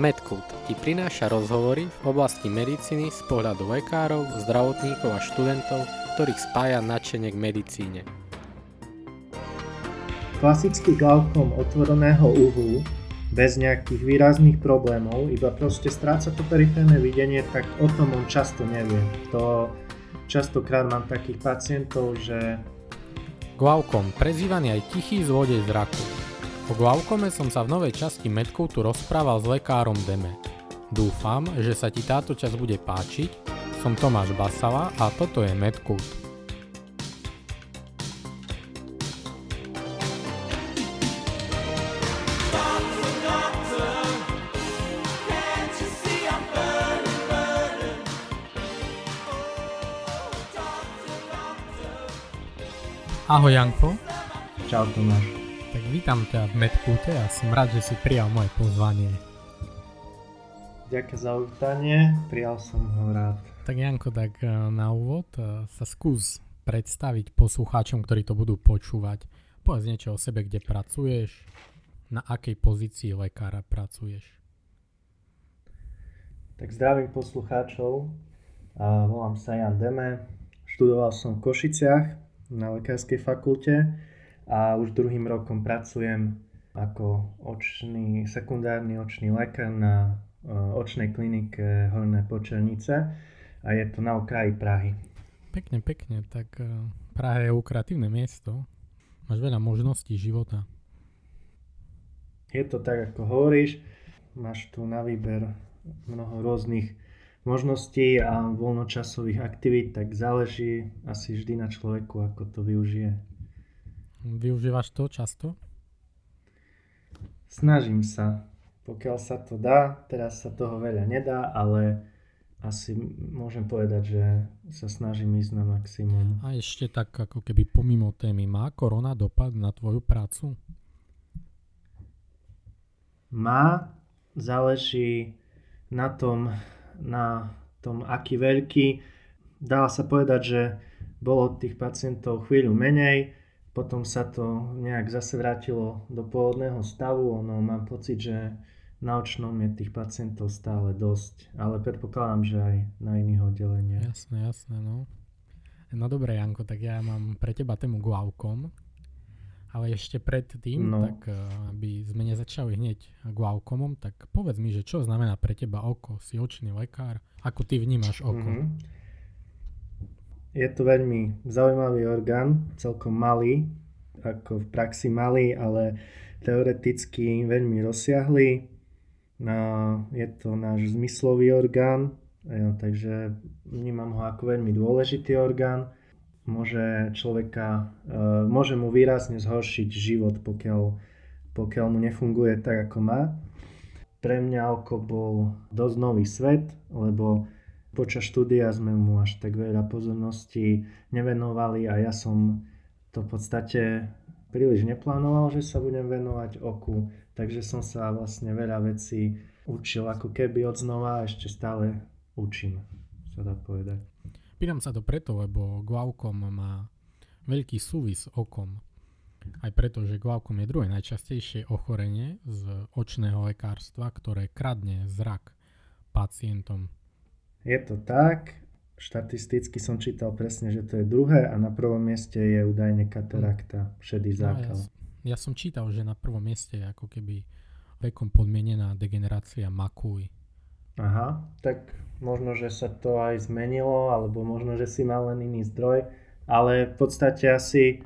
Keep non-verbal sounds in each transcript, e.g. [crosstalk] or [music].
Medkult ti prináša rozhovory v oblasti medicíny z pohľadu lekárov, zdravotníkov a študentov, ktorých spája nadšenie k medicíne. Klasický glaukom otvoreného uhlu, bez nejakých výrazných problémov, iba proste stráca to periférne videnie, tak o tom on často nevie. To častokrát mám takých pacientov, že... Glaukom, prezývaný aj tichý zvode zraku, O glaukome som sa v novej časti Medkultu rozprával s lekárom Deme. Dúfam, že sa ti táto časť bude páčiť. Som Tomáš Basala a toto je Medkult. Ahoj Janko. Čau Tomáš. Tak vítam ťa v Medkúte a som rád, že si prijal moje pozvanie. Ďakujem za uvítanie, prijal som ho rád. Tak Janko, tak e, na úvod e, sa skús predstaviť poslucháčom, ktorí to budú počúvať. Povedz niečo o sebe, kde pracuješ, na akej pozícii lekára pracuješ. Tak zdravím poslucháčov, volám sa Jan Deme, študoval som v Košiciach na lekárskej fakulte a už druhým rokom pracujem ako očný, sekundárny očný lekár na e, očnej klinike Horné Počernice a je to na okraji Prahy. Pekne, pekne, tak e, Praha je ukratívne miesto. Máš veľa možností života. Je to tak, ako hovoríš. Máš tu na výber mnoho rôznych možností a voľnočasových aktivít, tak záleží asi vždy na človeku, ako to využije. Využívaš to často? Snažím sa. Pokiaľ sa to dá, teraz sa toho veľa nedá, ale asi môžem povedať, že sa snažím ísť na maximum. A ešte tak ako keby pomimo témy, má korona dopad na tvoju prácu? Má, záleží na tom, na tom, aký veľký. Dá sa povedať, že bolo tých pacientov chvíľu menej, potom sa to nejak zase vrátilo do pôvodného stavu, ono mám pocit, že na očnom je tých pacientov stále dosť, ale predpokladám, že aj na iných oddeleniach. Jasné, jasné, no. No dobre, Janko, tak ja mám pre teba tému glaukom, ale ešte pred tým, no. tak eh, aby sme nezačali hneď glaukomom, tak povedz mi, že čo znamená pre teba oko, si očný lekár, ako ty vnímaš oko? Mm-hmm. Je to veľmi zaujímavý orgán, celkom malý, ako v praxi malý, ale teoreticky veľmi rozsiahlý. No, je to náš zmyslový orgán, takže vnímam ho ako veľmi dôležitý orgán. Môže človeka, e, môže mu výrazne zhoršiť život, pokiaľ, pokiaľ mu nefunguje tak, ako má. Pre mňa oko bol dosť nový svet, lebo Počas štúdia sme mu až tak veľa pozornosti nevenovali a ja som to v podstate príliš neplánoval, že sa budem venovať oku, takže som sa vlastne veľa vecí učil ako keby od znova a ešte stále učím, sa dá povedať. Pýtam sa to preto, lebo glaukom má veľký súvis okom. Aj preto, že glaukom je druhé najčastejšie ochorenie z očného lekárstva, ktoré kradne zrak pacientom. Je to tak, štatisticky som čítal presne, že to je druhé a na prvom mieste je údajne katarakta, šedý zákal. No, ja, ja som čítal, že na prvom mieste je ako keby vekom podmienená degenerácia makuj. Aha, tak možno, že sa to aj zmenilo, alebo možno, že si mal len iný zdroj, ale v podstate asi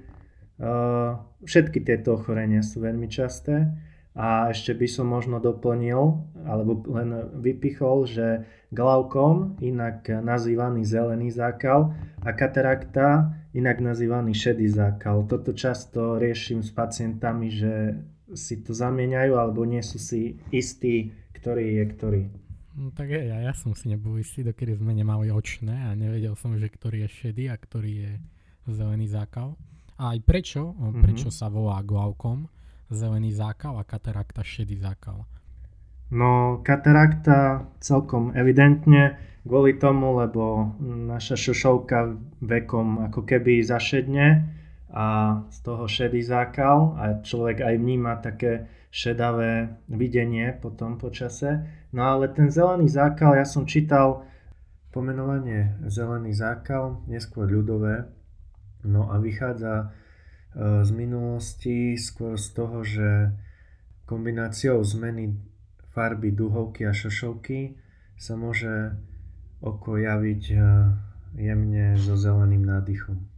uh, všetky tieto ochorenia sú veľmi časté a ešte by som možno doplnil, alebo len vypichol, že glaukom, inak nazývaný zelený zákal, a katarakta, inak nazývaný šedý zákal. Toto často riešim s pacientami, že si to zamieňajú, alebo nie sú si istí, ktorý je ktorý. No tak ja, ja som si nebol istý, dokedy sme nemali očné a nevedel som, že ktorý je šedý a ktorý je zelený zákal. A aj prečo, mm-hmm. prečo sa volá glaukom, zelený zákal a katarakta šedý zákal? No katarakta celkom evidentne kvôli tomu, lebo naša šošovka vekom ako keby zašedne a z toho šedý zákal a človek aj vníma také šedavé videnie potom po čase. No ale ten zelený zákal, ja som čítal pomenovanie zelený zákal, neskôr ľudové, no a vychádza z minulosti skôr z toho, že kombináciou zmeny farby duhovky a šošovky sa môže oko javiť e, jemne so zeleným nádychom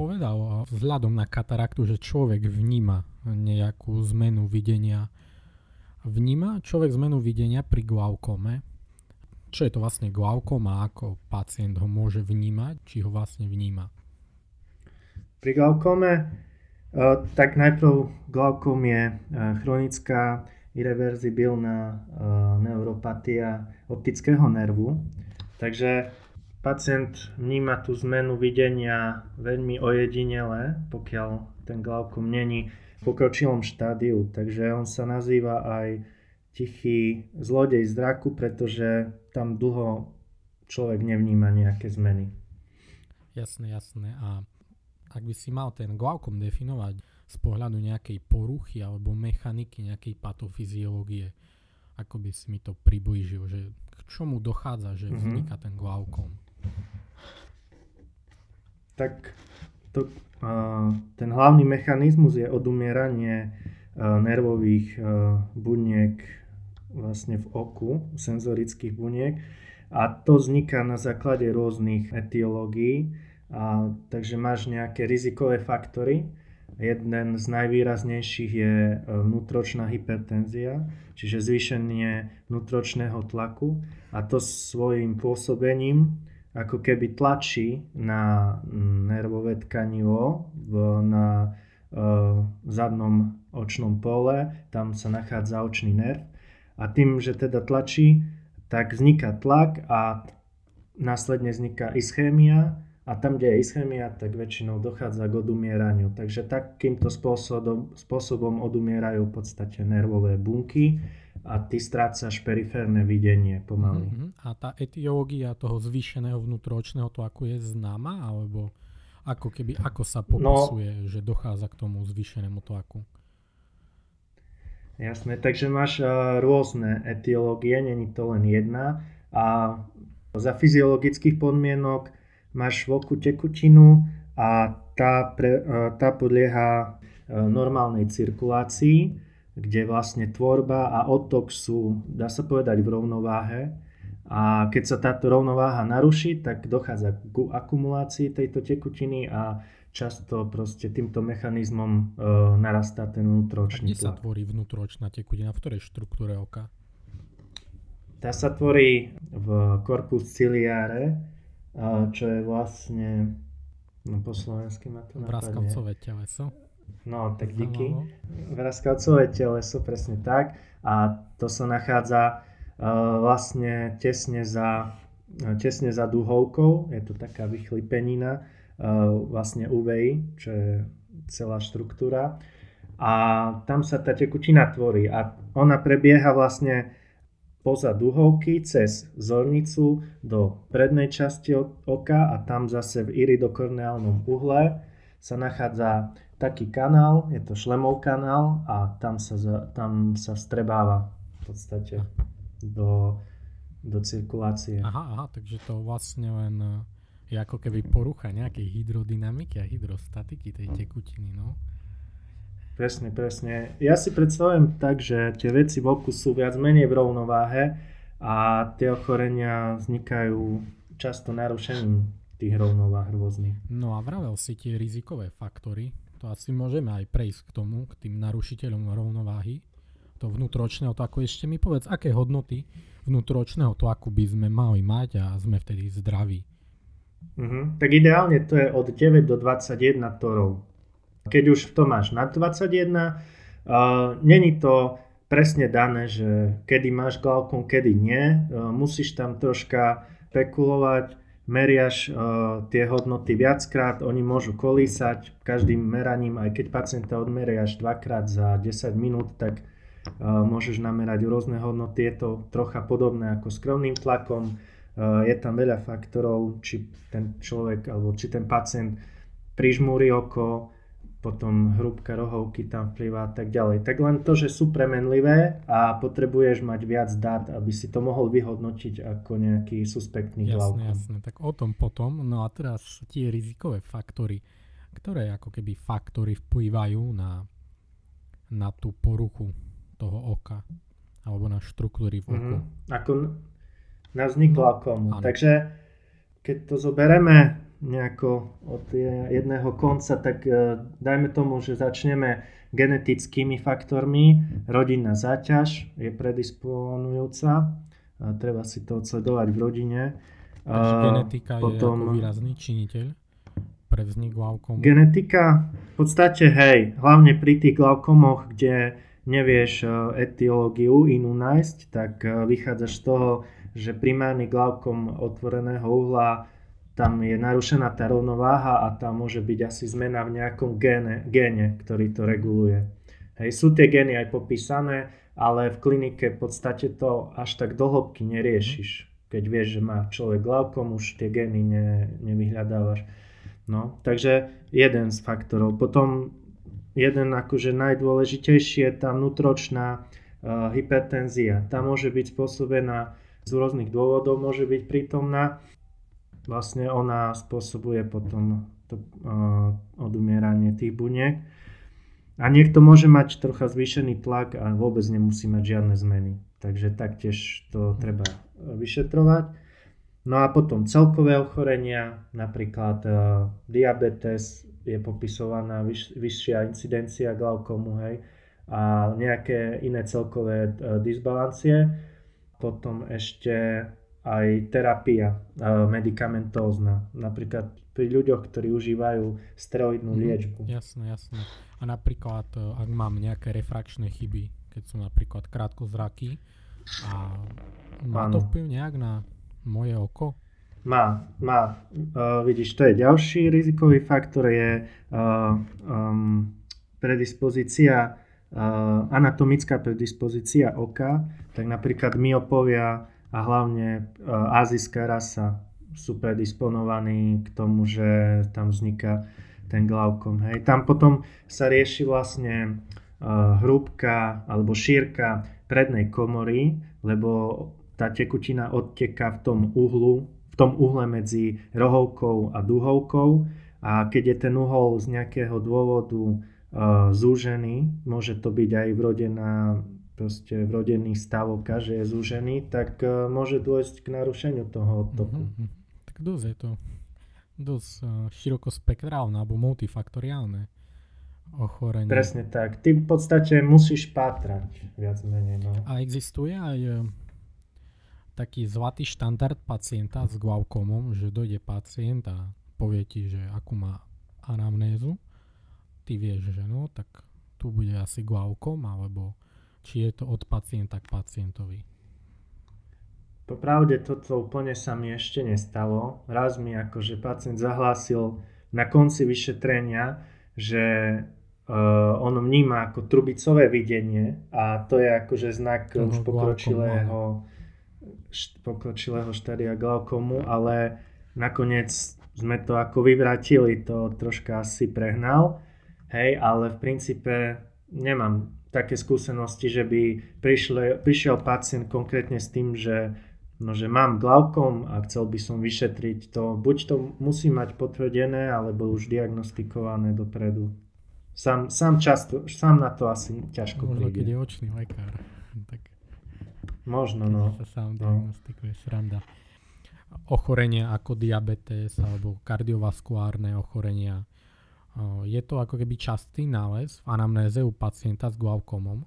povedal vzhľadom na kataraktu, že človek vníma nejakú zmenu videnia. Vníma človek zmenu videnia pri glaukome? Čo je to vlastne glaukoma, ako pacient ho môže vnímať, či ho vlastne vníma? Pri glaukome, e, tak najprv glaukom je e, chronická irreverzibilná e, neuropatia optického nervu. Takže Pacient vníma tú zmenu videnia veľmi ojedinele, pokiaľ ten glaukom není v pokročilom štádiu. Takže on sa nazýva aj tichý zlodej zraku, pretože tam dlho človek nevníma nejaké zmeny. Jasné, jasné. A ak by si mal ten glaukom definovať z pohľadu nejakej poruchy alebo mechaniky, nejakej patofyziológie, ako by si mi to priblížil, že k čomu dochádza, že mhm. vzniká ten glaukom? Tak to, uh, ten hlavný mechanizmus je odumieranie uh, nervových uh, buniek vlastne v oku, senzorických buniek a to vzniká na základe rôznych etiológií, a, takže máš nejaké rizikové faktory. Jeden z najvýraznejších je vnútročná hypertenzia, čiže zvýšenie vnútročného tlaku. A to svojím pôsobením ako keby tlačí na nervové tkanivo v, na uh, zadnom očnom pole, tam sa nachádza očný nerv. A tým, že teda tlačí, tak vzniká tlak a následne vzniká ischémia a tam, kde je ischémia, tak väčšinou dochádza k odumieraniu. Takže takýmto spôsobom, spôsobom odumierajú v podstate nervové bunky a ty strácaš periférne videnie pomaly. Uh-huh. A tá etiológia toho zvýšeného vnútročného tlaku je známa, alebo ako keby, ako sa no. popisuje, no, že dochádza k tomu zvýšenému tlaku? Jasné, takže máš uh, rôzne etiológie, není to len jedna a za fyziologických podmienok máš v oku tekutinu a tá, pre, uh, tá podlieha uh, normálnej cirkulácii kde vlastne tvorba a odtok sú, dá sa povedať, v rovnováhe. A keď sa táto rovnováha naruší, tak dochádza k akumulácii tejto tekutiny a často proste týmto mechanizmom e, narastá ten vnútročný tlak. Kde sa tvorí vnútročná tekutina? V ktorej štruktúre oka? Tá sa tvorí v corpus ciliare, e, čo je vlastne, no po slovensky ma to napadne. Vraskavcové teleso. No, tak díky. Vraskavcové teleso, presne tak. A to sa nachádza uh, vlastne tesne za, uh, tesne za duhovkou. Je to taká vychlipenina, uh, vlastne UVI, čo je celá štruktúra. A tam sa tá tekutina tvorí a ona prebieha vlastne poza duhovky cez zornicu do prednej časti oka a tam zase v iridokorneálnom uhle sa nachádza taký kanál, je to šlemov kanál a tam sa, tam sa strebáva v podstate do, do cirkulácie. Aha, aha, takže to vlastne len je ako keby porucha nejakej hydrodynamiky a hydrostatiky tej tekutiny, no. Presne, presne. Ja si predstavujem tak, že tie veci v oku sú viac menej v rovnováhe a tie ochorenia vznikajú často narušením tých rovnováh rôznych. No a vravel si tie rizikové faktory, to asi môžeme aj prejsť k tomu, k tým narušiteľom rovnováhy, to vnútročného tlaku. Ešte mi povedz, aké hodnoty vnútročného tlaku by sme mali mať a sme vtedy zdraví. Uh-huh. Tak ideálne to je od 9 do 21 torov. Keď už to máš nad 21, uh, není to presne dané, že kedy máš glaukom, kedy nie. Uh, musíš tam troška spekulovať, meriaš uh, tie hodnoty viackrát, oni môžu kolísať každým meraním, aj keď pacienta odmeriaš dvakrát za 10 minút, tak uh, môžeš namerať rôzne hodnoty. Je to trocha podobné ako s krvným tlakom. Uh, je tam veľa faktorov, či ten človek alebo či ten pacient prižmúri oko, potom hrúbka rohovky tam vplyvá a tak ďalej. Tak len to, že sú premenlivé a potrebuješ mať viac dát, aby si to mohol vyhodnotiť ako nejaký suspektný jasné, glaukom. Jasné, tak o tom potom. No a teraz tie rizikové faktory, ktoré ako keby faktory vplyvajú na, na tú poruchu toho oka alebo na štruktúry v oku. Mm-hmm. Ako na vznik no, glaukomu. Takže keď to zoberieme nejako od jedného konca, tak e, dajme tomu, že začneme genetickými faktormi. Rodinná záťaž je predisponujúca. Treba si to odsledovať v rodine. Takže genetika Potom, je výrazný činiteľ pre vznik glaukomu? Genetika v podstate hej, hlavne pri tých glaukomoch, kde nevieš e, etiológiu inú nájsť, tak e, vychádzaš z toho, že primárny glaukom otvoreného uhla tam je narušená tá rovnováha a tam môže byť asi zmena v nejakom géne, géne ktorý to reguluje. Hej, sú tie gény aj popísané, ale v klinike v podstate to až tak dohlbky neriešiš. Keď vieš, že má človek glaukom, už tie gény ne, nevyhľadávaš. No, takže jeden z faktorov. Potom jeden akože najdôležitejší je tá vnútročná uh, hypertenzia. Tá môže byť spôsobená z rôznych dôvodov, môže byť prítomná vlastne ona spôsobuje potom to uh, odumieranie tých buniek. A niekto môže mať trocha zvýšený tlak a vôbec nemusí mať žiadne zmeny. Takže taktiež to treba vyšetrovať. No a potom celkové ochorenia, napríklad uh, diabetes, je popisovaná vyš, vyššia incidencia glaukomu, hej, a nejaké iné celkové uh, disbalancie. Potom ešte aj terapia medicamentózna. Napríklad pri ľuďoch, ktorí užívajú steroidnú mm, liečbu. Jasné, jasné. A napríklad, e, ak mám nejaké refrakčné chyby, keď sú napríklad krátkozraky, a má ano. to vplyv nejak na moje oko? Má, má. Uh, vidíš, to je ďalší rizikový faktor, je uh, um, predispozícia, anatomická predispozícia oka, tak napríklad myopovia a hlavne e, azijská rasa sú predisponovaní k tomu, že tam vzniká ten glaukom. Hej. Tam potom sa rieši vlastne uh, hrúbka alebo šírka prednej komory, lebo tá tekutina odteká v tom uhlu, v tom uhle medzi rohovkou a duhovkou a keď je ten uhol z nejakého dôvodu zúžený, môže to byť aj vrodená proste vrodený stav oka, že je zúžený, tak uh, môže dôjsť k narušeniu toho odtoku. Mm-hmm. Tak dosť je to dosť uh, širokospektrálne alebo multifaktoriálne ochorenie. Presne tak. Ty v podstate musíš pátrať viac menej. No. A existuje aj uh, taký zlatý štandard pacienta s glaukomom, že dojde pacient a povie ti, že akú má anamnézu. Ty vieš, že no, tak tu bude asi glaukom, alebo či je to od pacienta k pacientovi? Popravde toto úplne sa mi ešte nestalo. Raz mi akože pacient zahlásil na konci vyšetrenia, že uh, on vníma ako trubicové videnie a to je akože znak Toho už pokročilého, pokročilého štádia glaukomu, ale nakoniec sme to ako vyvratili, to troška asi prehnal. Hej, ale v princípe nemám také skúsenosti, že by prišle, prišiel pacient konkrétne s tým, že, no, že mám glaukom a chcel by som vyšetriť to. Buď to musí mať potvrdené, alebo už diagnostikované dopredu. Sám, sám, často, sám na to asi ťažko Možno príde. keď je očný lekár. [laughs] Tak Možno, no. sa sám no. diagnostikuje, sranda. Ochorenia ako diabetes alebo kardiovaskulárne ochorenia je to ako keby častý nález v anamnéze u pacienta s glaukomom?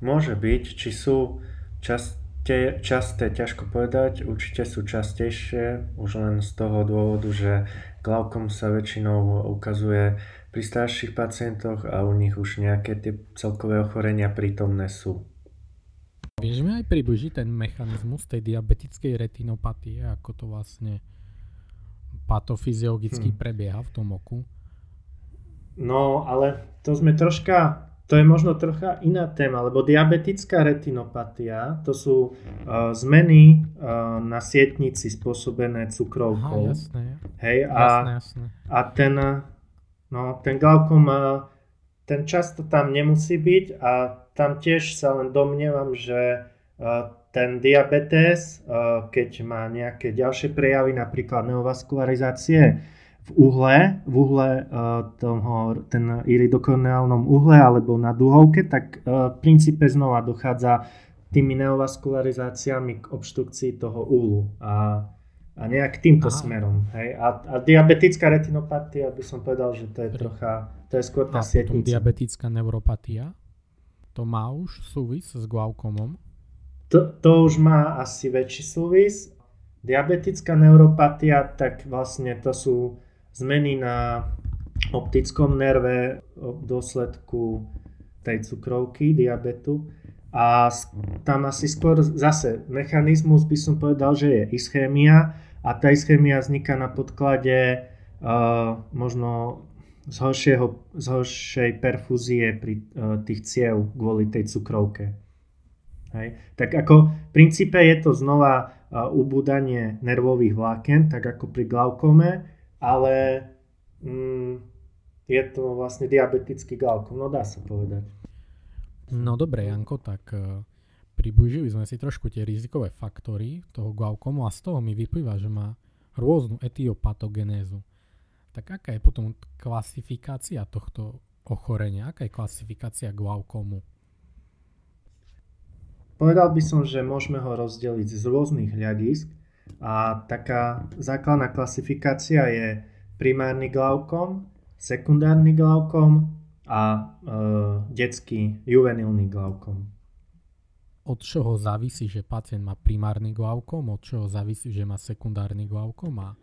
Môže byť, či sú časté, časté, ťažko povedať, určite sú častejšie, už len z toho dôvodu, že glaukom sa väčšinou ukazuje pri starších pacientoch a u nich už nejaké tie celkové ochorenia prítomné sú. Vieš mi aj približiť ten mechanizmus tej diabetickej retinopatie, ako to vlastne patofyziologicky hmm. prebieha v tom oku? No, ale to sme troška, to je možno trocha iná téma, lebo diabetická retinopatia, to sú uh, zmeny uh, na sietnici spôsobené cukrovkou. Aha, jasné. Hej, a, jasné, jasné. a ten, no, ten glaukom, ten často tam nemusí byť a tam tiež sa len domnievam, že ten diabetes, keď má nejaké ďalšie prejavy, napríklad neovaskularizácie v uhle, v uhle toho, ten iridokorneálnom uhle alebo na duhovke, tak v princípe znova dochádza tými neovaskularizáciami k obštrukcii toho úlu a, a nejak týmto Aha. smerom. Hej? A, a diabetická retinopatia by som povedal, že to je trocha, to je skôr tá sietnica. diabetická neuropatia? To má už súvis s glaukomom? To, to už má asi väčší súvis. Diabetická neuropatia, tak vlastne to sú zmeny na optickom nerve v dôsledku tej cukrovky, diabetu. A tam asi skôr zase mechanizmus by som povedal, že je ischémia a tá ischémia vzniká na podklade uh, možno z, horšieho, z horšej perfúzie pri uh, tých ciev kvôli tej cukrovke. Hej. Tak ako v princípe je to znova uh, ubúdanie nervových vláken, tak ako pri glaukome, ale mm, je to vlastne diabetický glaukom, no dá sa povedať. No dobre, Janko, tak uh, približili sme si trošku tie rizikové faktory toho glaukomu a z toho mi vyplýva, že má rôznu etiopatogenézu. Tak aká je potom klasifikácia tohto ochorenia? Aká je klasifikácia glaukomu? Povedal by som, že môžeme ho rozdeliť z rôznych hľadisk a taká základná klasifikácia je primárny glaukom, sekundárny glaukom a e, detský juvenilný glaukom. Od čoho závisí, že pacient má primárny glaukom, od čoho závisí, že má sekundárny glaukom a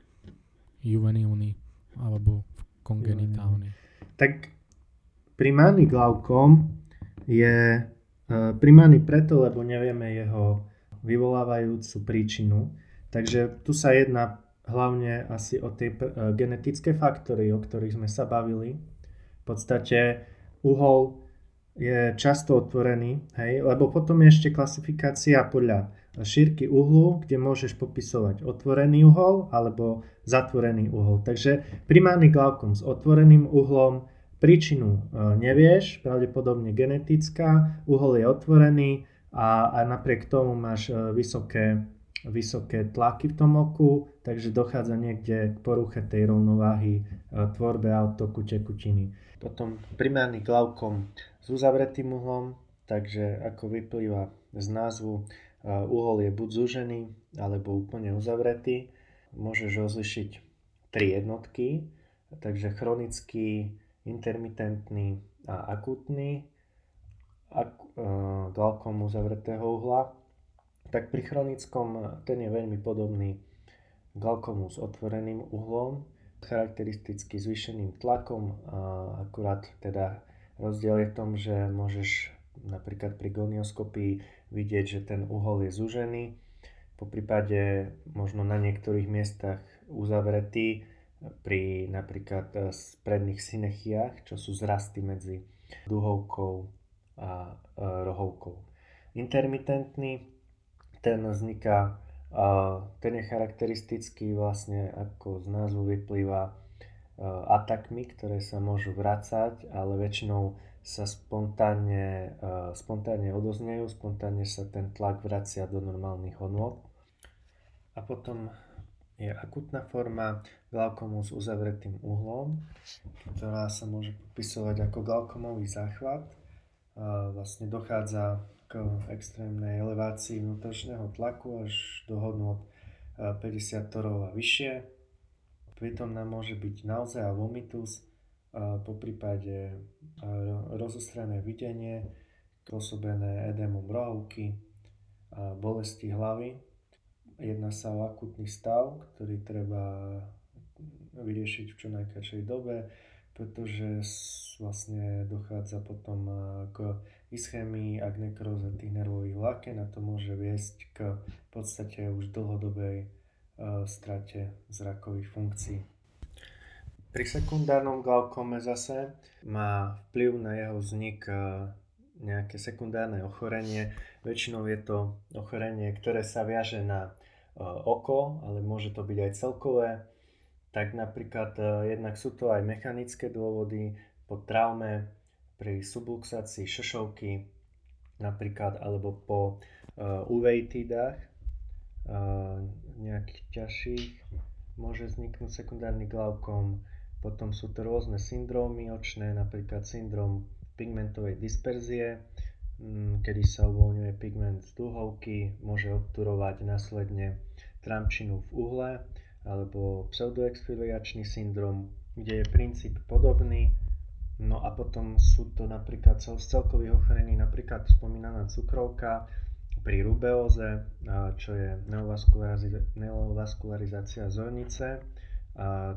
juvenilný alebo kongenitálny? Tak primárny glaukom je primárny preto, lebo nevieme jeho vyvolávajúcu príčinu. Takže tu sa jedná hlavne asi o tie e, genetické faktory, o ktorých sme sa bavili. V podstate uhol je často otvorený, hej, lebo potom je ešte klasifikácia podľa šírky uhlu, kde môžeš popisovať otvorený uhol alebo zatvorený uhol. Takže primárny glaukom s otvoreným uhlom Príčinu e, nevieš, pravdepodobne genetická, uhol je otvorený a, a napriek tomu máš e, vysoké, vysoké tlaky v tom oku, takže dochádza niekde k poruche tej rovnováhy e, tvorbe a odtoku tekutiny. Potom primárny glaukom s uzavretým uhlom, takže ako vyplýva z názvu, uhol je buď zúžený alebo úplne uzavretý. Môžeš rozlišiť tri jednotky, takže chronický intermitentný a akutný ak, e, glaukom uzavretého uhla, tak pri chronickom ten je veľmi podobný glaukomu s otvoreným uhlom, charakteristicky zvýšeným tlakom, a akurát teda rozdiel je v tom, že môžeš napríklad pri gonioskopii vidieť, že ten uhol je zúžený, po prípade možno na niektorých miestach uzavretý, pri napríklad eh, predných synechiách, čo sú zrasty medzi duhovkou a eh, rohovkou. Intermitentný, ten vzniká, eh, ten je charakteristický vlastne ako z názvu vyplýva atakmi, ktoré sa môžu vracať, ale väčšinou sa spontánne, spontánne odoznejú, spontánne sa ten tlak vracia do normálnych hodnot. A potom je akutná forma glaukomu s uzavretým uhlom, ktorá sa môže popisovať ako glaukomový záchvat. Vlastne dochádza k extrémnej elevácii vnútorného tlaku až do hodnot 50 torov a vyššie. Pritom nám môže byť naozaj vomitus, po prípade rozostrené videnie, spôsobené edémom rohovky, bolesti hlavy Jedná sa o akutný stav, ktorý treba vyriešiť v čo najkračšej dobe, pretože vlastne dochádza potom k ischémii a k nekróze tých nervových vláken a to môže viesť k v podstate už dlhodobej strate zrakových funkcií. Pri sekundárnom glaukome zase má vplyv na jeho vznik nejaké sekundárne ochorenie. Väčšinou je to ochorenie, ktoré sa viaže na oko, ale môže to byť aj celkové. tak napríklad uh, jednak sú to aj mechanické dôvody po traume, pri subluxácii šošovky napríklad, alebo po uh, uveitídach nejakých ťažších môže vzniknúť sekundárny glaukom. Potom sú to rôzne syndrómy očné, napríklad syndrom pigmentovej disperzie, kedy sa uvoľňuje pigment z duhovky, môže obturovať následne tramčinu v uhle, alebo pseudoexfiliačný syndrom, kde je princíp podobný. No a potom sú to napríklad z celkových ochorení, napríklad spomínaná cukrovka, pri rubeóze, čo je neovaskularizácia zornice,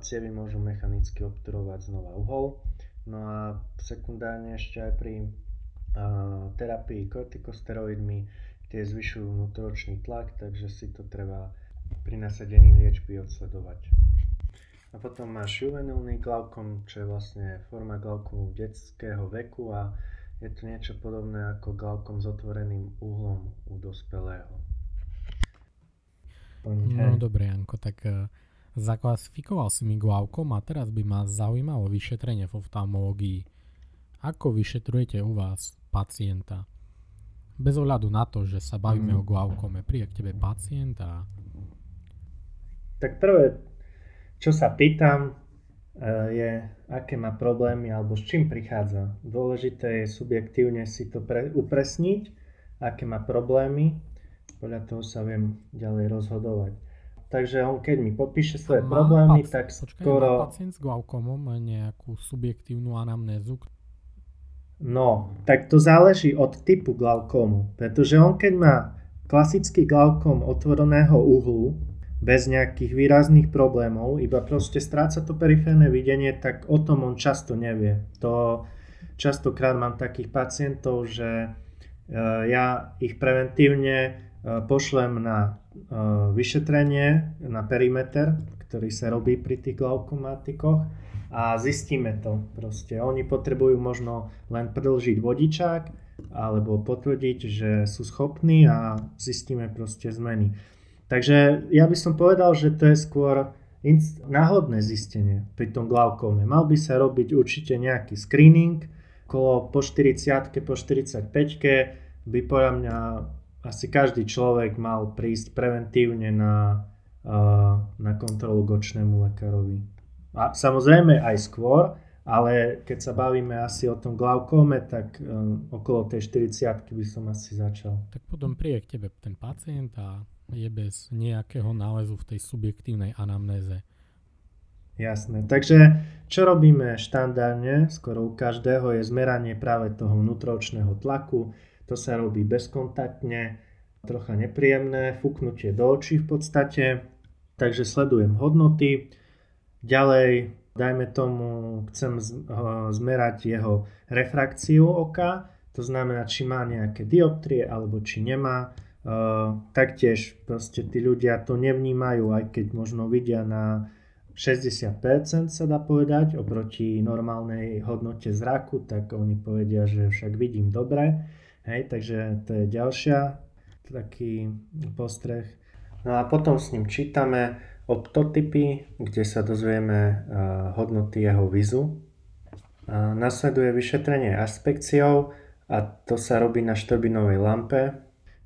cievy môžu mechanicky obturovať znova uhol. No a sekundárne ešte aj pri terapii kortikosteroidmi, tie zvyšujú vnútoročný tlak, takže si to treba pri nasadení liečby odsledovať. A potom máš juvenilný glaukom, čo je vlastne forma glaukomu detského veku a je to niečo podobné ako glaukom s otvoreným uhlom u dospelého. No dobre, Janko, tak uh, zaklasifikoval si mi glaukom a teraz by ma zaujímalo vyšetrenie v oftalmológii. Ako vyšetrujete u vás pacienta? Bez ohľadu na to, že sa bavíme mm. o glaukome, príde k tebe pacient a... Tak prvé, čo sa pýtam, Eh, je, aké má problémy alebo s čím prichádza. Dôležité je subjektívne si to pre, upresniť, aké má problémy, podľa toho sa viem ďalej rozhodovať. Takže on keď mi popíše svoje má problémy, pac- tak počkaj, skoro... Má pacient s glaukomom nejakú subjektívnu anamnézu? No, tak to záleží od typu glaukomu, pretože on keď má klasický glaukom otvoreného uhlu, bez nejakých výrazných problémov, iba proste stráca to periférne videnie, tak o tom on často nevie. To častokrát mám takých pacientov, že e, ja ich preventívne e, pošlem na e, vyšetrenie, na perimeter, ktorý sa robí pri tých glaukomatikoch a zistíme to. Proste oni potrebujú možno len predlžiť vodičák alebo potvrdiť, že sú schopní a zistíme proste zmeny. Takže ja by som povedal, že to je skôr náhodné zistenie pri tom glaukóme. Mal by sa robiť určite nejaký screening, okolo po 40 po 45 by podľa mňa asi každý človek mal prísť preventívne na, na kontrolu k očnému lekárovi. A samozrejme aj skôr, ale keď sa bavíme asi o tom glaukóme, tak um, okolo tej 40 by som asi začal. Tak potom príde k tebe ten pacient a je bez nejakého nálezu v tej subjektívnej anamnéze. Jasné. Takže čo robíme štandardne, skoro u každého, je zmeranie práve toho vnútročného tlaku. To sa robí bezkontaktne, trocha nepríjemné, fúknutie do očí v podstate. Takže sledujem hodnoty. Ďalej, dajme tomu, chcem zmerať jeho refrakciu oka, to znamená, či má nejaké dioptrie alebo či nemá Uh, taktiež proste tí ľudia to nevnímajú, aj keď možno vidia na 60% sa dá povedať oproti normálnej hodnote zraku, tak oni povedia, že však vidím dobre. Hej, takže to je ďalšia taký postreh. No a potom s ním čítame optotypy, kde sa dozvieme uh, hodnoty jeho vizu. Nasleduje vyšetrenie aspekciou a to sa robí na štobinovej lampe,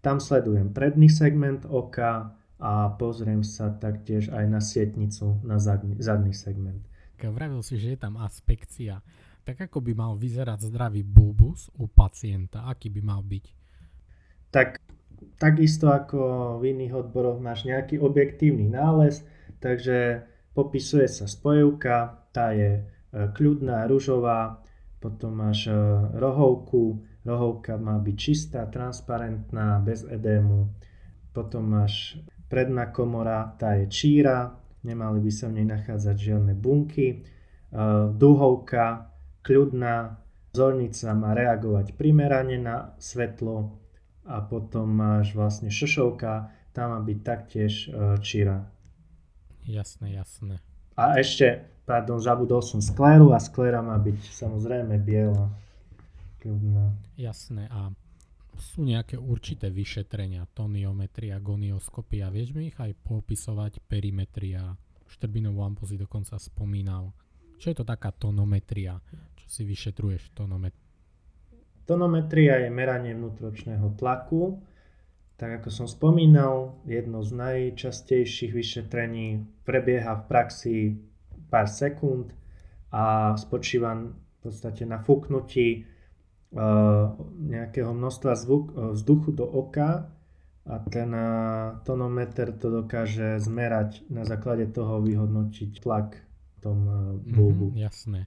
tam sledujem predný segment oka a pozriem sa taktiež aj na sietnicu, na zadný, zadný segment. Vravil si, že je tam aspekcia. Tak ako by mal vyzerať zdravý bulbus u pacienta? Aký by mal byť? Tak takisto ako v iných odboroch máš nejaký objektívny nález, takže popisuje sa spojivka, tá je e, kľudná, ružová, potom máš e, rohovku, rohovka má byť čistá, transparentná, bez edému. Potom máš predná komora, tá je číra, nemali by sa v nej nachádzať žiadne bunky. Duhovka, kľudná, zornica má reagovať primerane na svetlo a potom máš vlastne šošovka, tá má byť taktiež e, číra. Jasné, jasné. A ešte, pardon, zabudol som skléru a skléra má byť samozrejme biela. Kľudná. Jasné. A sú nejaké určité vyšetrenia, toniometria, gonioskopia, vieš mi ich aj popisovať, perimetria, štrbinovú ampu si dokonca spomínal. Čo je to taká tonometria? Čo si vyšetruješ tonometria? Tonometria je meranie vnútročného tlaku. Tak ako som spomínal, jedno z najčastejších vyšetrení prebieha v praxi pár sekúnd a spočíva v podstate na fúknutí nejakého množstva zvuk, vzduchu do oka a ten tonometer to dokáže zmerať na základe toho vyhodnotiť tlak v tom bulbu. Mm, jasné.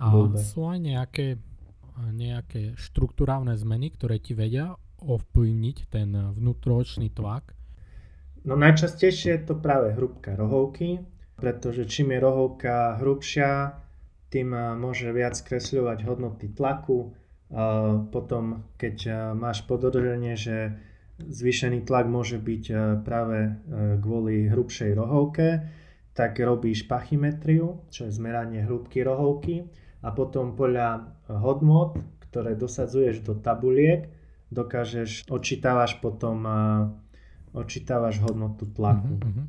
A bulbe. sú aj nejaké, nejaké štruktúrálne zmeny, ktoré ti vedia ovplyvniť ten vnútroočný tlak? No najčastejšie je to práve hrubka rohovky, pretože čím je rohovka hrubšia, tým môže viac kresľovať hodnoty tlaku, potom, keď máš podozrenie, že zvýšený tlak môže byť práve kvôli hrubšej rohovke, tak robíš pachymetriu, čo je zmeranie hrúbky rohovky a potom podľa hodnot, ktoré dosadzuješ do tabuliek, dokážeš, očítavaš potom očítavaš hodnotu tlaku uh-huh,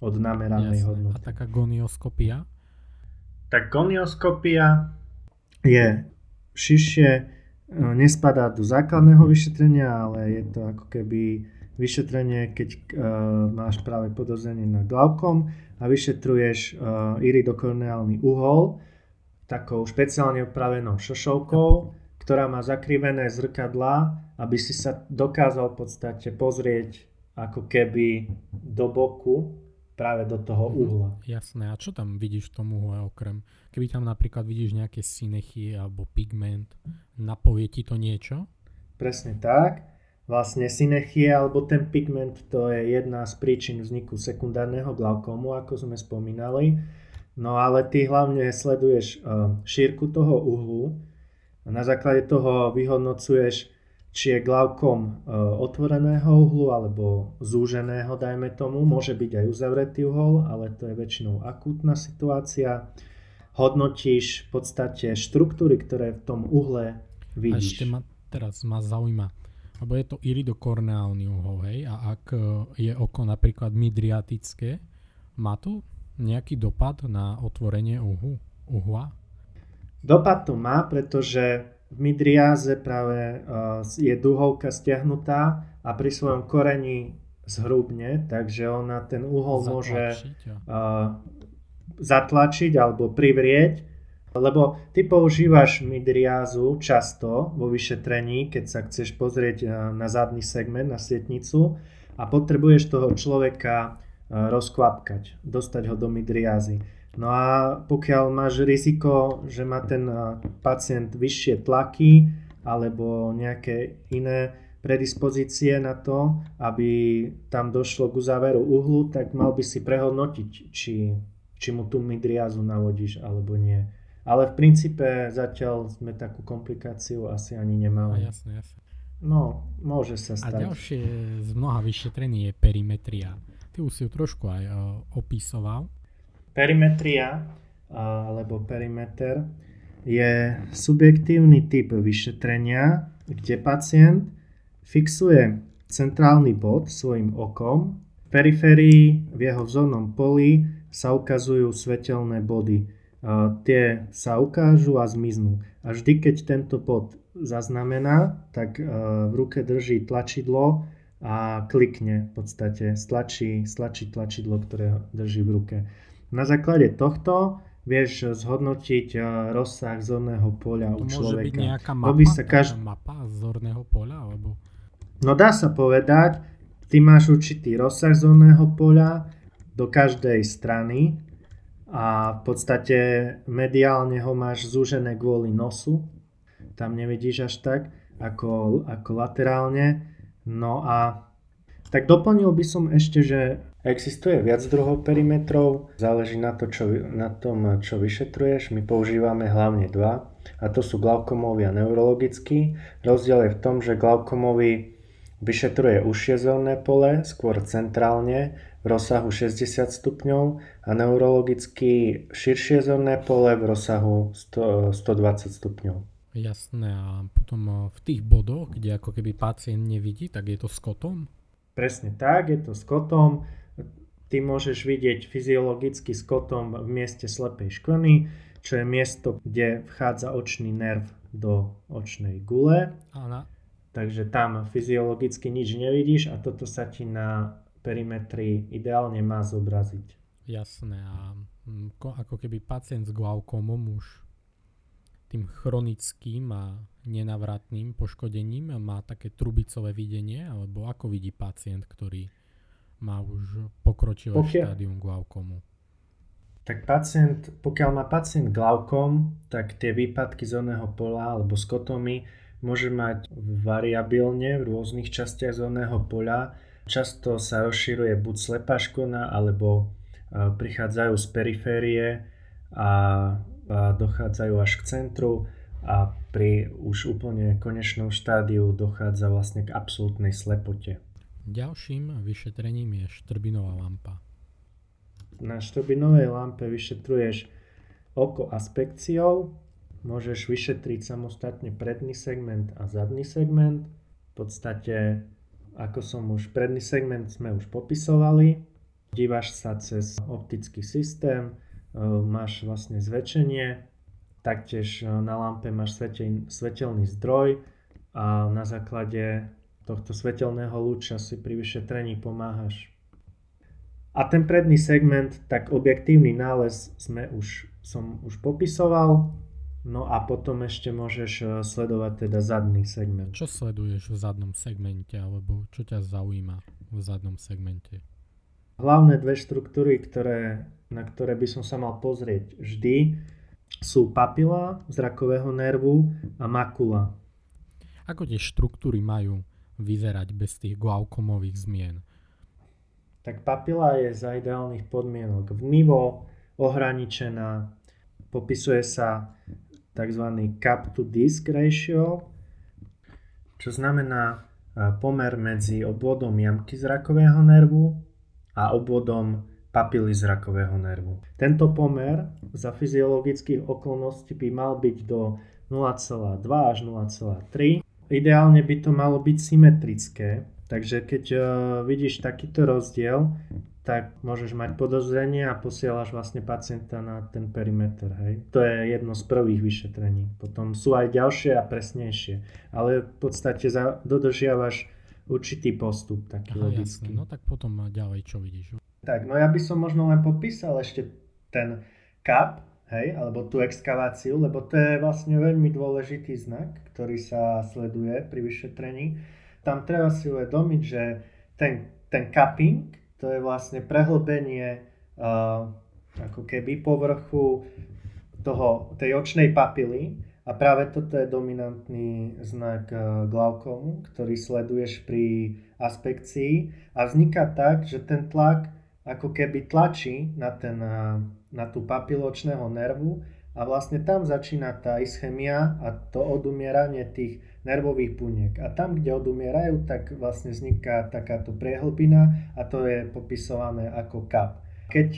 od nameranej Jasne. hodnoty. A taká gonioskopia? Tak gonioskopia je širšie, e, nespadá do základného vyšetrenia, ale je to ako keby vyšetrenie, keď uh, máš práve podozrenie na glaukom a vyšetruješ uh, iridokorneálny uhol takou špeciálne upravenou šošovkou, ktorá má zakrivené zrkadlá, aby si sa dokázal v podstate pozrieť ako keby do boku práve do toho uhla. Jasné. A čo tam vidíš v tom uhle okrem? Keby tam napríklad vidíš nejaké synechy alebo pigment, napovie ti to niečo? Presne tak. Vlastne synechie alebo ten pigment to je jedna z príčin vzniku sekundárneho glaukomu, ako sme spomínali. No ale ty hlavne sleduješ uh, šírku toho uhlu a na základe toho vyhodnocuješ či je glaukom e, otvoreného uhlu alebo zúženého, dajme tomu. Môže byť aj uzavretý uhol, ale to je väčšinou akútna situácia. Hodnotíš v podstate štruktúry, ktoré v tom uhle vidíš. A ešte ma, teraz ma zaujíma, lebo je to iridokorneálny uhol, hej? A ak e, je oko napríklad midriatické, má to nejaký dopad na otvorenie uhu, uhla? Dopad to má, pretože v midriáze práve je duhovka stiahnutá a pri svojom koreni zhrubne, takže ona ten uhol zatlačiť, môže uh, zatlačiť alebo privrieť, lebo ty používaš midriázu často vo vyšetrení, keď sa chceš pozrieť na zadný segment, na sietnicu a potrebuješ toho človeka rozkvapkať, dostať ho do midriázy. No a pokiaľ máš riziko, že má ten pacient vyššie tlaky alebo nejaké iné predispozície na to, aby tam došlo k uzáveru uhlu, tak mal by si prehodnotiť, či, či mu tú midriazu navodíš alebo nie. Ale v princípe zatiaľ sme takú komplikáciu asi ani nemali. A jasne, jasne. No, môže sa stať. A ďalšie z mnoha vyšetrení je perimetria. Ty už si ju trošku aj uh, opísoval. Perimetria alebo perimeter je subjektívny typ vyšetrenia, kde pacient fixuje centrálny bod svojim okom. V periférii v jeho vzornom poli sa ukazujú svetelné body. Tie sa ukážu a zmiznú. A vždy, keď tento bod zaznamená, tak v ruke drží tlačidlo a klikne v podstate, stlačí, stlačí tlačidlo, ktoré drží v ruke. Na základe tohto vieš zhodnotiť eh, rozsah zorného poľa to u človeka. Môže byť nejaká mapa, sa každ... mapa zorného poľa? Alebo... No dá sa povedať, ty máš určitý rozsah zorného poľa do každej strany a v podstate mediálne ho máš zúžené kvôli nosu. Tam nevidíš až tak ako, ako laterálne. No a tak doplnil by som ešte, že Existuje viac druhov perimetrov, záleží na, to, čo, na tom, čo vyšetruješ. My používame hlavne dva, a to sú glaukomový a neurologický. Rozdiel je v tom, že glaukomový vyšetruje užšie zorné pole, skôr centrálne, v rozsahu 60 stupňov a neurologický širšie zorné pole v rozsahu 100, 120 stupňov. Jasné, a potom eh, v tých bodoch, kde ako keby pacient nevidí, tak je to s kotom? Presne tak, je to s kotom ty môžeš vidieť fyziologicky s kotom v mieste slepej škvrny, čo je miesto, kde vchádza očný nerv do očnej gule. Áno. Takže tam fyziologicky nič nevidíš a toto sa ti na perimetri ideálne má zobraziť. Jasné a mm, ako keby pacient s glaukomom už tým chronickým a nenavratným poškodením má také trubicové videnie, alebo ako vidí pacient, ktorý má už pokročilé pokiaľ, štádium glaukomu? Tak pacient, pokiaľ má pacient glaukom, tak tie výpadky zónneho pola alebo skotomy môže mať variabilne v rôznych častiach zónneho poľa. Často sa rozširuje buď slepá škona, alebo prichádzajú z periférie a dochádzajú až k centru a pri už úplne konečnom štádiu dochádza vlastne k absolútnej slepote. Ďalším vyšetrením je štrbinová lampa. Na štrbinovej lampe vyšetruješ oko aspekciou, môžeš vyšetriť samostatne predný segment a zadný segment. V podstate, ako som už predný segment sme už popisovali, dívaš sa cez optický systém, E, máš vlastne zväčšenie, taktiež e, na lampe máš svetel, svetelný zdroj a na základe tohto svetelného lúča si pri vyšetrení pomáhaš. A ten predný segment, tak objektívny nález sme už, som už popisoval, no a potom ešte môžeš e, sledovať teda zadný segment. Čo sleduješ v zadnom segmente, alebo čo ťa zaujíma v zadnom segmente? Hlavné dve štruktúry, ktoré na ktoré by som sa mal pozrieť vždy, sú papila zrakového nervu a makula. Ako tie štruktúry majú vyzerať bez tých glaukomových zmien? Tak papila je za ideálnych podmienok vnivo, ohraničená, popisuje sa tzv. cap to disk ratio, čo znamená e, pomer medzi obvodom jamky zrakového nervu a obvodom papily zrakového nervu. Tento pomer za fyziologických okolností by mal byť do 0,2 až 0,3. Ideálne by to malo byť symetrické, takže keď uh, vidíš takýto rozdiel, tak môžeš mať podozrenie a posielaš vlastne pacienta na ten perimeter. Hej. To je jedno z prvých vyšetrení. Potom sú aj ďalšie a presnejšie. Ale v podstate za, dodržiavaš určitý postup taký Aha, logický. Jasné. No tak potom ďalej čo vidíš? Tak, no ja by som možno len popísal ešte ten kap, hej, alebo tú exkaváciu, lebo to je vlastne veľmi dôležitý znak, ktorý sa sleduje pri vyšetrení. Tam treba si uvedomiť, že ten, ten cupping, to je vlastne prehlbenie uh, ako keby povrchu toho, tej očnej papily a práve toto je dominantný znak uh, glaukomu, ktorý sleduješ pri aspekcii a vzniká tak, že ten tlak ako keby tlačí na, ten, na tú papiločného nervu a vlastne tam začína tá ischemia a to odumieranie tých nervových buniek. A tam, kde odumierajú, tak vlastne vzniká takáto priehlbina a to je popisované ako kap. Keď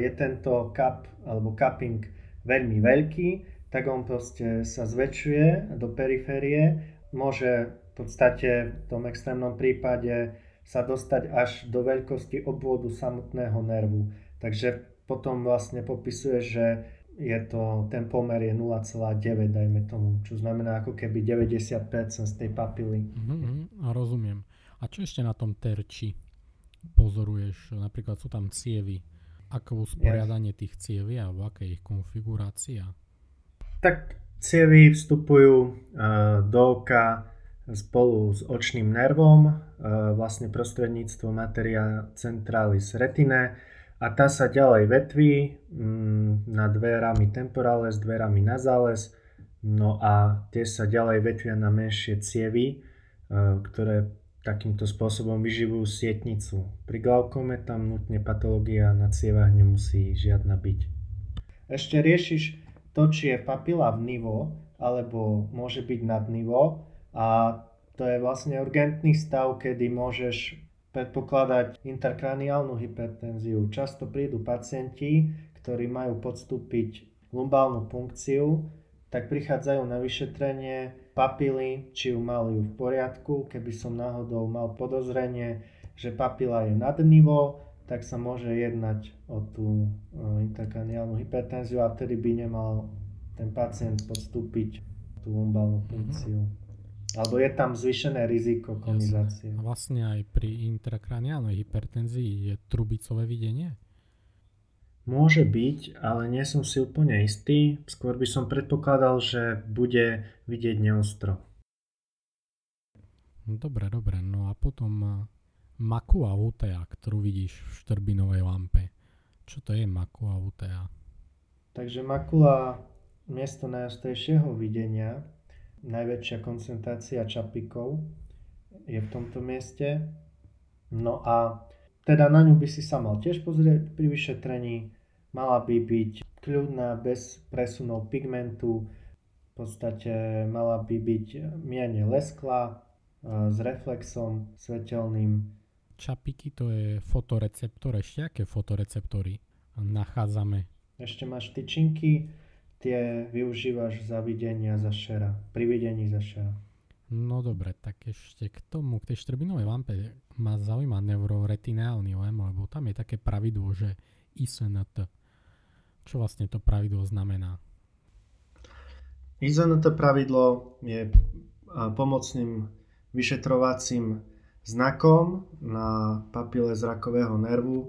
je tento kap alebo cupping veľmi veľký, tak on proste sa zväčšuje do periférie, môže v podstate v tom extrémnom prípade sa dostať až do veľkosti obvodu samotného nervu. Takže potom vlastne popisuje, že je to, ten pomer je 0,9, dajme tomu, čo znamená ako keby 90% z tej papily. Mm-hmm, a rozumiem. A čo ešte na tom terči pozoruješ? Napríklad sú tam cievy. Ako usporiadanie yes. tých cieví alebo aká je ich konfigurácia? Tak cievy vstupujú uh, do oka spolu s očným nervom, e, vlastne prostredníctvom materia centralis retine a tá sa ďalej vetví mm, na dverami temporales, dverami nasales, no a tie sa ďalej vetvia na menšie cievy, e, ktoré takýmto spôsobom vyživujú sietnicu. Pri glaukome tam nutne patológia na cievach nemusí žiadna byť. Ešte riešiš to, či je papila v nivo, alebo môže byť nad nivo, a to je vlastne urgentný stav, kedy môžeš predpokladať interkraniálnu hypertenziu. Často prídu pacienti, ktorí majú podstúpiť lumbálnu funkciu, tak prichádzajú na vyšetrenie papily, či ju mali v poriadku. Keby som náhodou mal podozrenie, že papila je nad nivo, tak sa môže jednať o tú intrakraniálnu hypertenziu a vtedy by nemal ten pacient podstúpiť tú lumbálnu mhm. funkciu. Mm-hmm. Alebo je tam zvýšené riziko konizácie. A vlastne aj pri intrakraniálnej hypertenzii je trubicové videnie? Môže byť, ale nie som si úplne istý. Skôr by som predpokladal, že bude vidieť neostro. Dobre, dobre. No a potom makua utea, ktorú vidíš v štrbinovej lampe. Čo to je makua utea? Takže makula miesto najostrejšieho videnia najväčšia koncentrácia čapikov je v tomto mieste. No a teda na ňu by si sa mal tiež pozrieť pri vyšetrení. Mala by byť kľudná, bez presunov pigmentu. V podstate mala by byť mierne lesklá, s reflexom svetelným. Čapiky to je fotoreceptor. Ešte aké fotoreceptory nachádzame? Ešte máš tyčinky, tie využívaš za videnia za šera, pri videní za šera. No dobre, tak ešte k tomu, k tej štrbinovej lampe ma zaujíma neuroretinálny lem, lebo tam je také pravidlo, že ISNT. Čo vlastne to pravidlo znamená? ISNT pravidlo je pomocným vyšetrovacím znakom na papile zrakového nervu,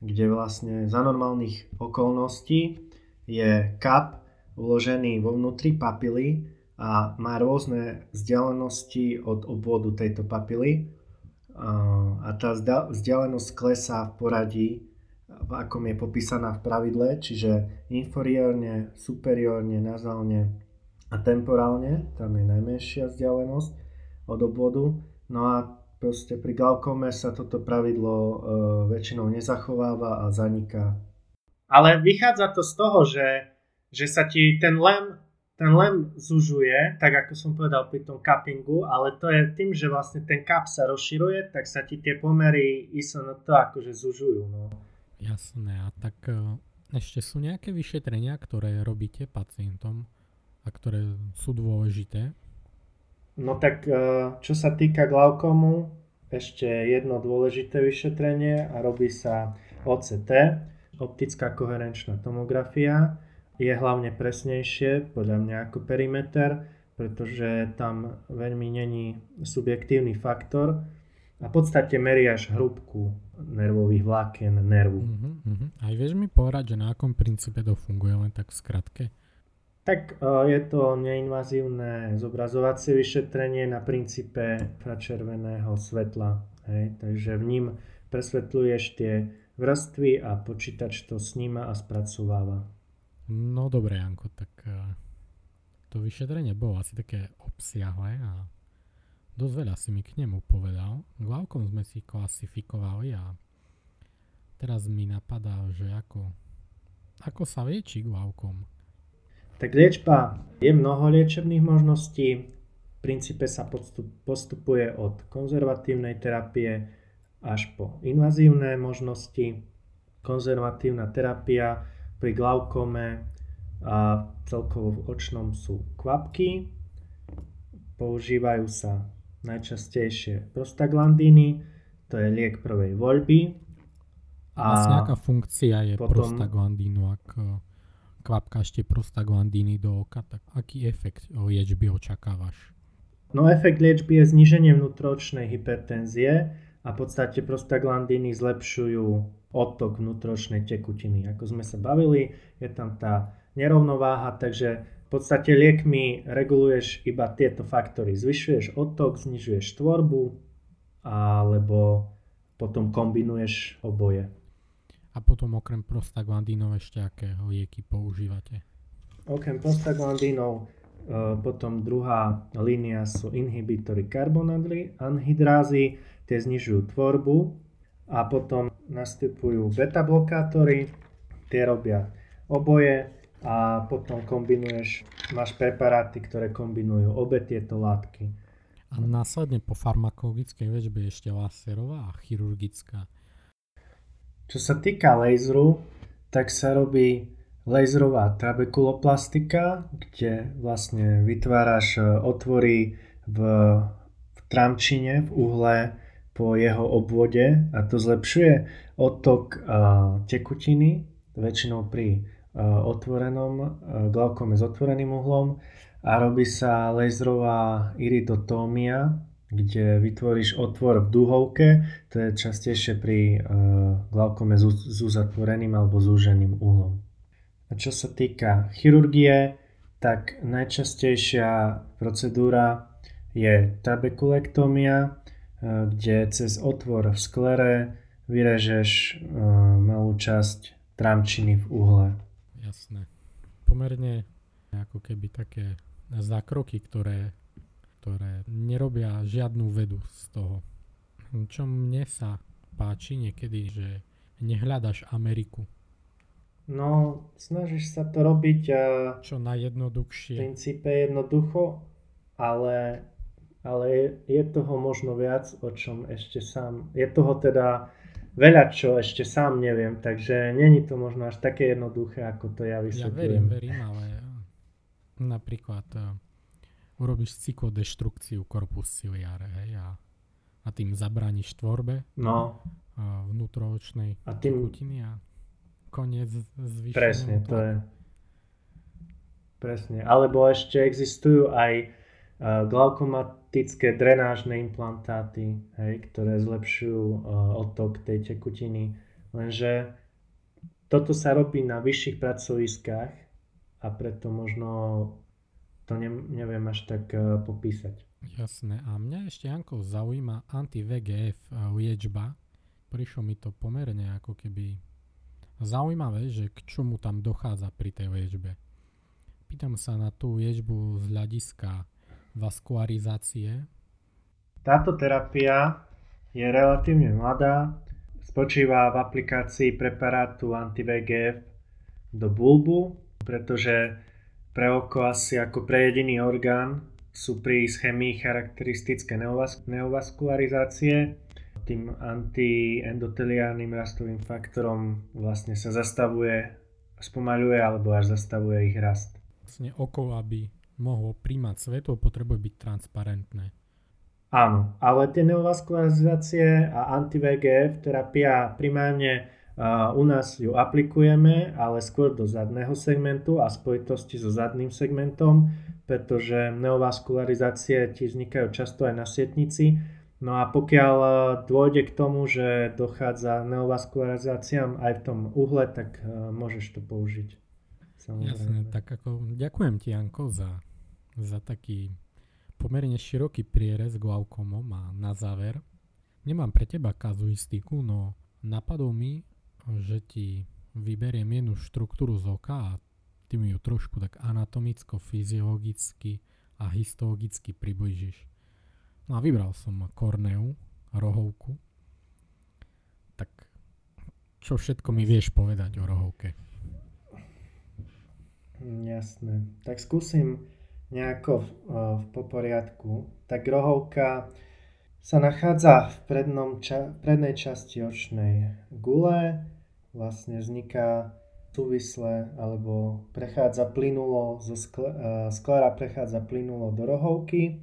kde vlastne za normálnych okolností je kap uložený vo vnútri papily a má rôzne vzdialenosti od obvodu tejto papily a tá vzdialenosť klesá v poradí, v akom je popísaná v pravidle, čiže inferiórne, superiórne, nazálne a temporálne, tam je najmenšia vzdialenosť od obvodu. No a proste pri glaukome sa toto pravidlo e, väčšinou nezachováva a zaniká ale vychádza to z toho, že, že sa ti ten lem, ten lem zužuje, tak ako som povedal pri tom cuppingu, ale to je tým, že vlastne ten cup sa rozširuje, tak sa ti tie pomery to akože zužujú. No. Jasné, a tak e, ešte sú nejaké vyšetrenia, ktoré robíte pacientom a ktoré sú dôležité? No tak e, čo sa týka glaukomu, ešte jedno dôležité vyšetrenie a robí sa OCT, optická koherenčná tomografia je hlavne presnejšie, podľa mňa ako perimeter, pretože tam veľmi není subjektívny faktor a v podstate meriaš hrúbku nervových vlákien nervu. Uh-huh, uh-huh. Aj vieš mi povedať, že na akom princípe to funguje, len tak v skratke? Tak uh, je to neinvazívne zobrazovacie vyšetrenie na princípe infračerveného svetla. Hej? Takže v ním presvetľuješ tie vrstvy a počítač to sníma a spracováva. No dobre, Janko, tak eh, to vyšetrenie bolo asi také obsiahle a dosť veľa si mi k nemu povedal. Glaukom sme si klasifikovali a teraz mi napadá, že ako, ako sa lieči glaukom. Tak liečba je mnoho liečebných možností. V princípe sa postupuje od konzervatívnej terapie až po invazívne možnosti, konzervatívna terapia pri glaukome a celkovo v očnom sú kvapky. Používajú sa najčastejšie prostaglandíny, to je liek prvej voľby. A vlastne aká funkcia je potom, prostaglandínu, ak e, kvapkáš tie prostaglandíny do oka, tak aký efekt liečby očakávaš? No efekt liečby je zníženie vnútročnej hypertenzie, a v podstate prostaglandiny zlepšujú odtok vnútročnej tekutiny. Ako sme sa bavili, je tam tá nerovnováha, takže v podstate liekmi reguluješ iba tieto faktory. Zvyšuješ odtok, znižuješ tvorbu, alebo potom kombinuješ oboje. A potom okrem prostaglandínov ešte aké lieky používate? Okrem prostaglandínov potom druhá línia sú inhibitory karbonanhydrázy, tie znižujú tvorbu a potom nastupujú beta blokátory, tie robia oboje a potom kombinuješ, máš preparáty, ktoré kombinujú obe tieto látky. A následne po farmakologickej väčbe ešte laserová a chirurgická. Čo sa týka laseru, tak sa robí laserová trabekuloplastika, kde vlastne vytváraš otvory v, v tramčine, v uhle po jeho obvode a to zlepšuje otok tekutiny, väčšinou pri otvorenom glaukome s otvoreným uhlom a robí sa laserová iridotómia, kde vytvoríš otvor v duhovke, to je častejšie pri glaukome s uzatvoreným alebo zúženým uhlom. A čo sa týka chirurgie, tak najčastejšia procedúra je tabekulektómia, kde cez otvor v sklere vyrežeš malú časť tramčiny v uhle. Jasné. Pomerne ako keby také zákroky, ktoré, ktoré nerobia žiadnu vedu z toho. Čo mne sa páči niekedy, že nehľadaš Ameriku No, snažíš sa to robiť čo najjednoduchšie. V princípe jednoducho, ale, ale je, je toho možno viac, o čom ešte sám, je toho teda veľa, čo ešte sám neviem, takže není to možno až také jednoduché, ako to ja vysvetľujem. Ja verím, verím, ale napríklad uh, urobíš cyklodeštrukciu korpus ciliare, hej, a, a tým zabrániš tvorbe no. uh, vnútroočnej a tým, tekutiny a koniec zvýšenému Presne, to je. Presne. Alebo ešte existujú aj uh, glaukomatické drenážne implantáty, hej, ktoré zlepšujú uh, otok tej tekutiny. Lenže toto sa robí na vyšších pracoviskách a preto možno to ne, neviem až tak uh, popísať. Jasné. A mňa ešte, Janko, zaujíma anti-VGF liečba. Prišlo mi to pomerne ako keby Zaujímavé, že k čomu tam dochádza pri tej liečbe. Pýtam sa na tú liečbu z hľadiska vaskularizácie. Táto terapia je relatívne mladá, spočíva v aplikácii preparátu anti-VGF do bulbu, pretože pre oko asi ako pre jediný orgán sú pri schémii charakteristické neovaskularizácie tým antiendoteliálnym rastovým faktorom vlastne sa zastavuje, spomaľuje alebo až zastavuje ich rast. Vlastne oko, aby mohlo príjmať svetlo, potrebuje byť transparentné. Áno, ale tie neovaskularizácie a anti-VGF terapia primárne uh, u nás ju aplikujeme, ale skôr do zadného segmentu a spojitosti so zadným segmentom, pretože neovaskularizácie ti vznikajú často aj na sietnici No a pokiaľ e, dôjde k tomu, že dochádza neovaskularizáciám aj v tom uhle, tak uh, môžeš to použiť. Samozrejme. Jasne, tak ako ďakujem ti Janko za, za taký pomerne široký prierez glaukomom a na záver. Nemám pre teba kazuistiku, no napadlo mi, že ti vyberiem jednu štruktúru z oka a ty mi ju trošku tak anatomicko, fyziologicky a histologicky približíš. No a vybral som korneu, rohovku. Tak čo všetko mi vieš povedať o rohovke? Jasné. Tak skúsim nejako v, v poporiadku. Tak rohovka sa nachádza v prednom ča- prednej časti očnej gule. Vlastne vzniká súvisle alebo prechádza plynulo zo skle- sklera prechádza plynulo do rohovky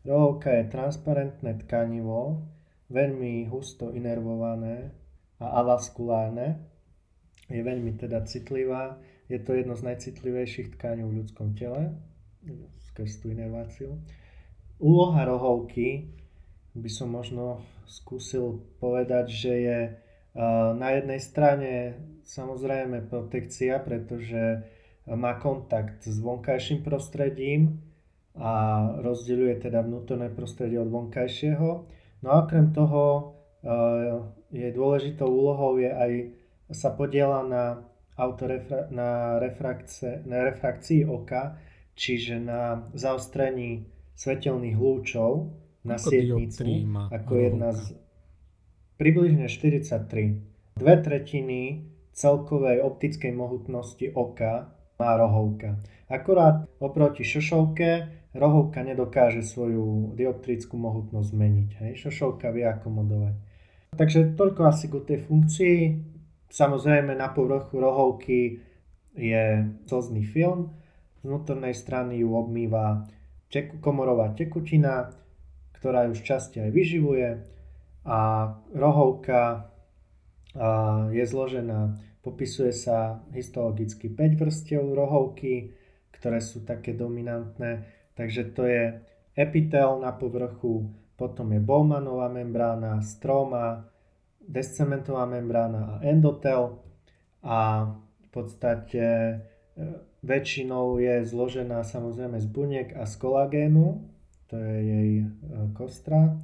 Rohovka je transparentné tkanivo, veľmi husto inervované a avaskulárne. Je veľmi teda citlivá. Je to jedno z najcitlivejších tkaní v ľudskom tele, skrz tú inerváciu. Úloha rohovky by som možno skúsil povedať, že je na jednej strane samozrejme protekcia, pretože má kontakt s vonkajším prostredím, a rozdeľuje teda vnútorné prostredie od vonkajšieho. No a okrem toho eh, je dôležitou úlohou je aj sa podiela na, autorefra- na, refrakce, na refrakcii oka, čiže na zaostrení svetelných lúčov na ako sietnicu, ako jedna z približne 43. Dve tretiny celkovej optickej mohutnosti oka má rohovka. Akorát oproti šošovke rohovka nedokáže svoju dioptrickú mohutnosť zmeniť. Hej? Šošovka vie akomodovať. Takže toľko asi ku tej funkcii. Samozrejme na povrchu rohovky je slzný film. Z vnútornej strany ju obmýva teku, komorová tekutina, ktorá ju časti aj vyživuje. a rohovka a je zložená, popisuje sa histologicky 5 vrstiev rohovky, ktoré sú také dominantné, takže to je epitel na povrchu, potom je Bowmanová membrána, stroma, descementová membrána a endotel a v podstate e, väčšinou je zložená samozrejme z buniek a z kolagénu, to je jej e, kostra.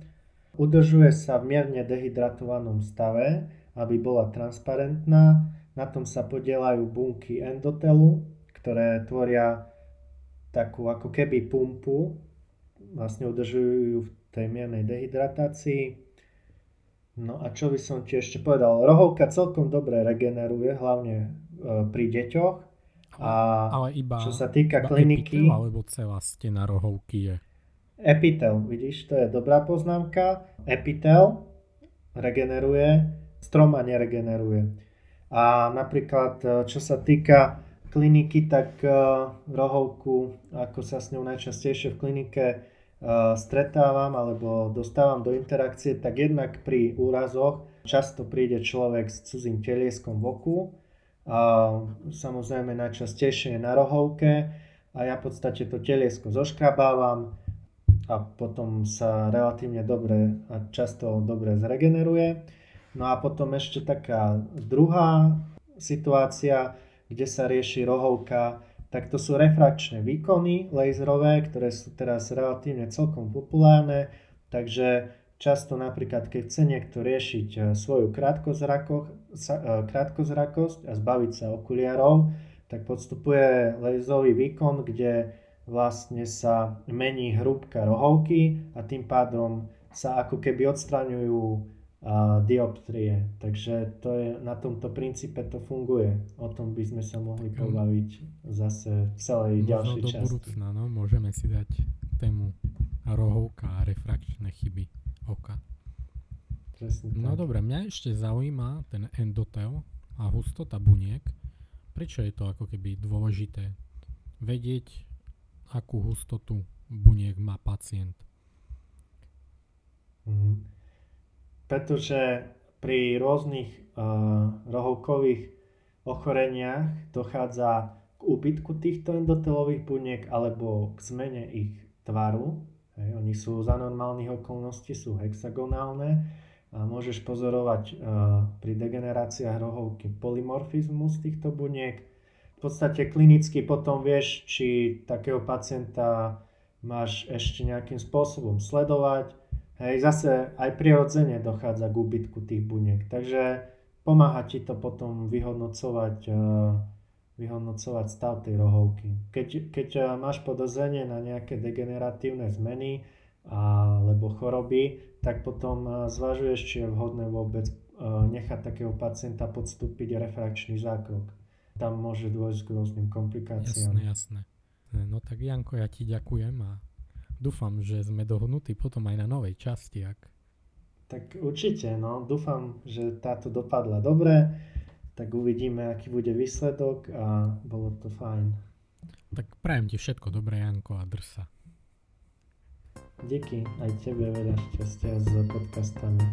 Udržuje sa v mierne dehydratovanom stave, aby bola transparentná. Na tom sa podielajú bunky endotelu, ktoré tvoria takú ako keby pumpu, vlastne udržujú ju v tej miernej dehydratácii. No a čo by som ti ešte povedal, rohovka celkom dobre regeneruje, hlavne e, pri deťoch. A ale iba, čo sa týka iba kliniky... Epitel, alebo celá stena rohovky je? Epitel, vidíš, to je dobrá poznámka. Epitel regeneruje, stroma neregeneruje. A napríklad, e, čo sa týka kliniky, tak e, rohovku, ako sa s ňou najčastejšie v klinike e, stretávam alebo dostávam do interakcie, tak jednak pri úrazoch často príde človek s cudzím telieskom v oku. A samozrejme najčastejšie je na rohovke a ja v podstate to teliesko zoškrabávam, a potom sa relatívne dobre a často dobre zregeneruje. No a potom ešte taká druhá situácia, kde sa rieši rohovka, tak to sú refrakčné výkony laserové, ktoré sú teraz relatívne celkom populárne, takže často napríklad, keď chce niekto riešiť e, svoju e, krátkozrakosť a zbaviť sa okuliarov, tak podstupuje laserový výkon, kde vlastne sa mení hrúbka rohovky a tým pádom sa ako keby odstraňujú dioptrie. Takže to je, na tomto princípe to funguje. O tom by sme sa mohli pobaviť zase v celej Možno ďalšej do časti. budúcna, no, môžeme si dať tému rohovka a refrakčné chyby oka. Presne no tak. dobre, mňa ešte zaujíma ten endotel a hustota buniek. Prečo je to ako keby dôležité vedieť akú hustotu buniek má pacient. Mm. Pretože pri rôznych uh, rohovkových ochoreniach dochádza k úbytku týchto endotelových buniek alebo k zmene ich tvaru. Hej, oni sú za normálnych okolností sú hexagonálne a môžeš pozorovať uh, pri degeneráciách rohovky polymorfizmus týchto buniek v podstate klinicky potom vieš, či takého pacienta máš ešte nejakým spôsobom sledovať. Hej, zase aj prirodzene dochádza k úbytku tých buniek, takže pomáha ti to potom vyhodnocovať, eh, vyhodnocovať stav tej rohovky. Keď, keď eh, máš podozrenie na nejaké degeneratívne zmeny alebo choroby, tak potom eh, zvažuješ, či je vhodné vôbec nechať takého pacienta podstúpiť refrakčný zákrok tam môže dôjsť k rôznym komplikáciám. Jasné, jasné. No tak Janko, ja ti ďakujem a dúfam, že sme dohodnutí potom aj na novej časti. Ak... Tak určite, no. Dúfam, že táto dopadla dobre, tak uvidíme, aký bude výsledok a bolo to fajn. Tak prajem ti všetko dobré, Janko, a drsa. Díky, aj tebe veľa šťastia s podcastami.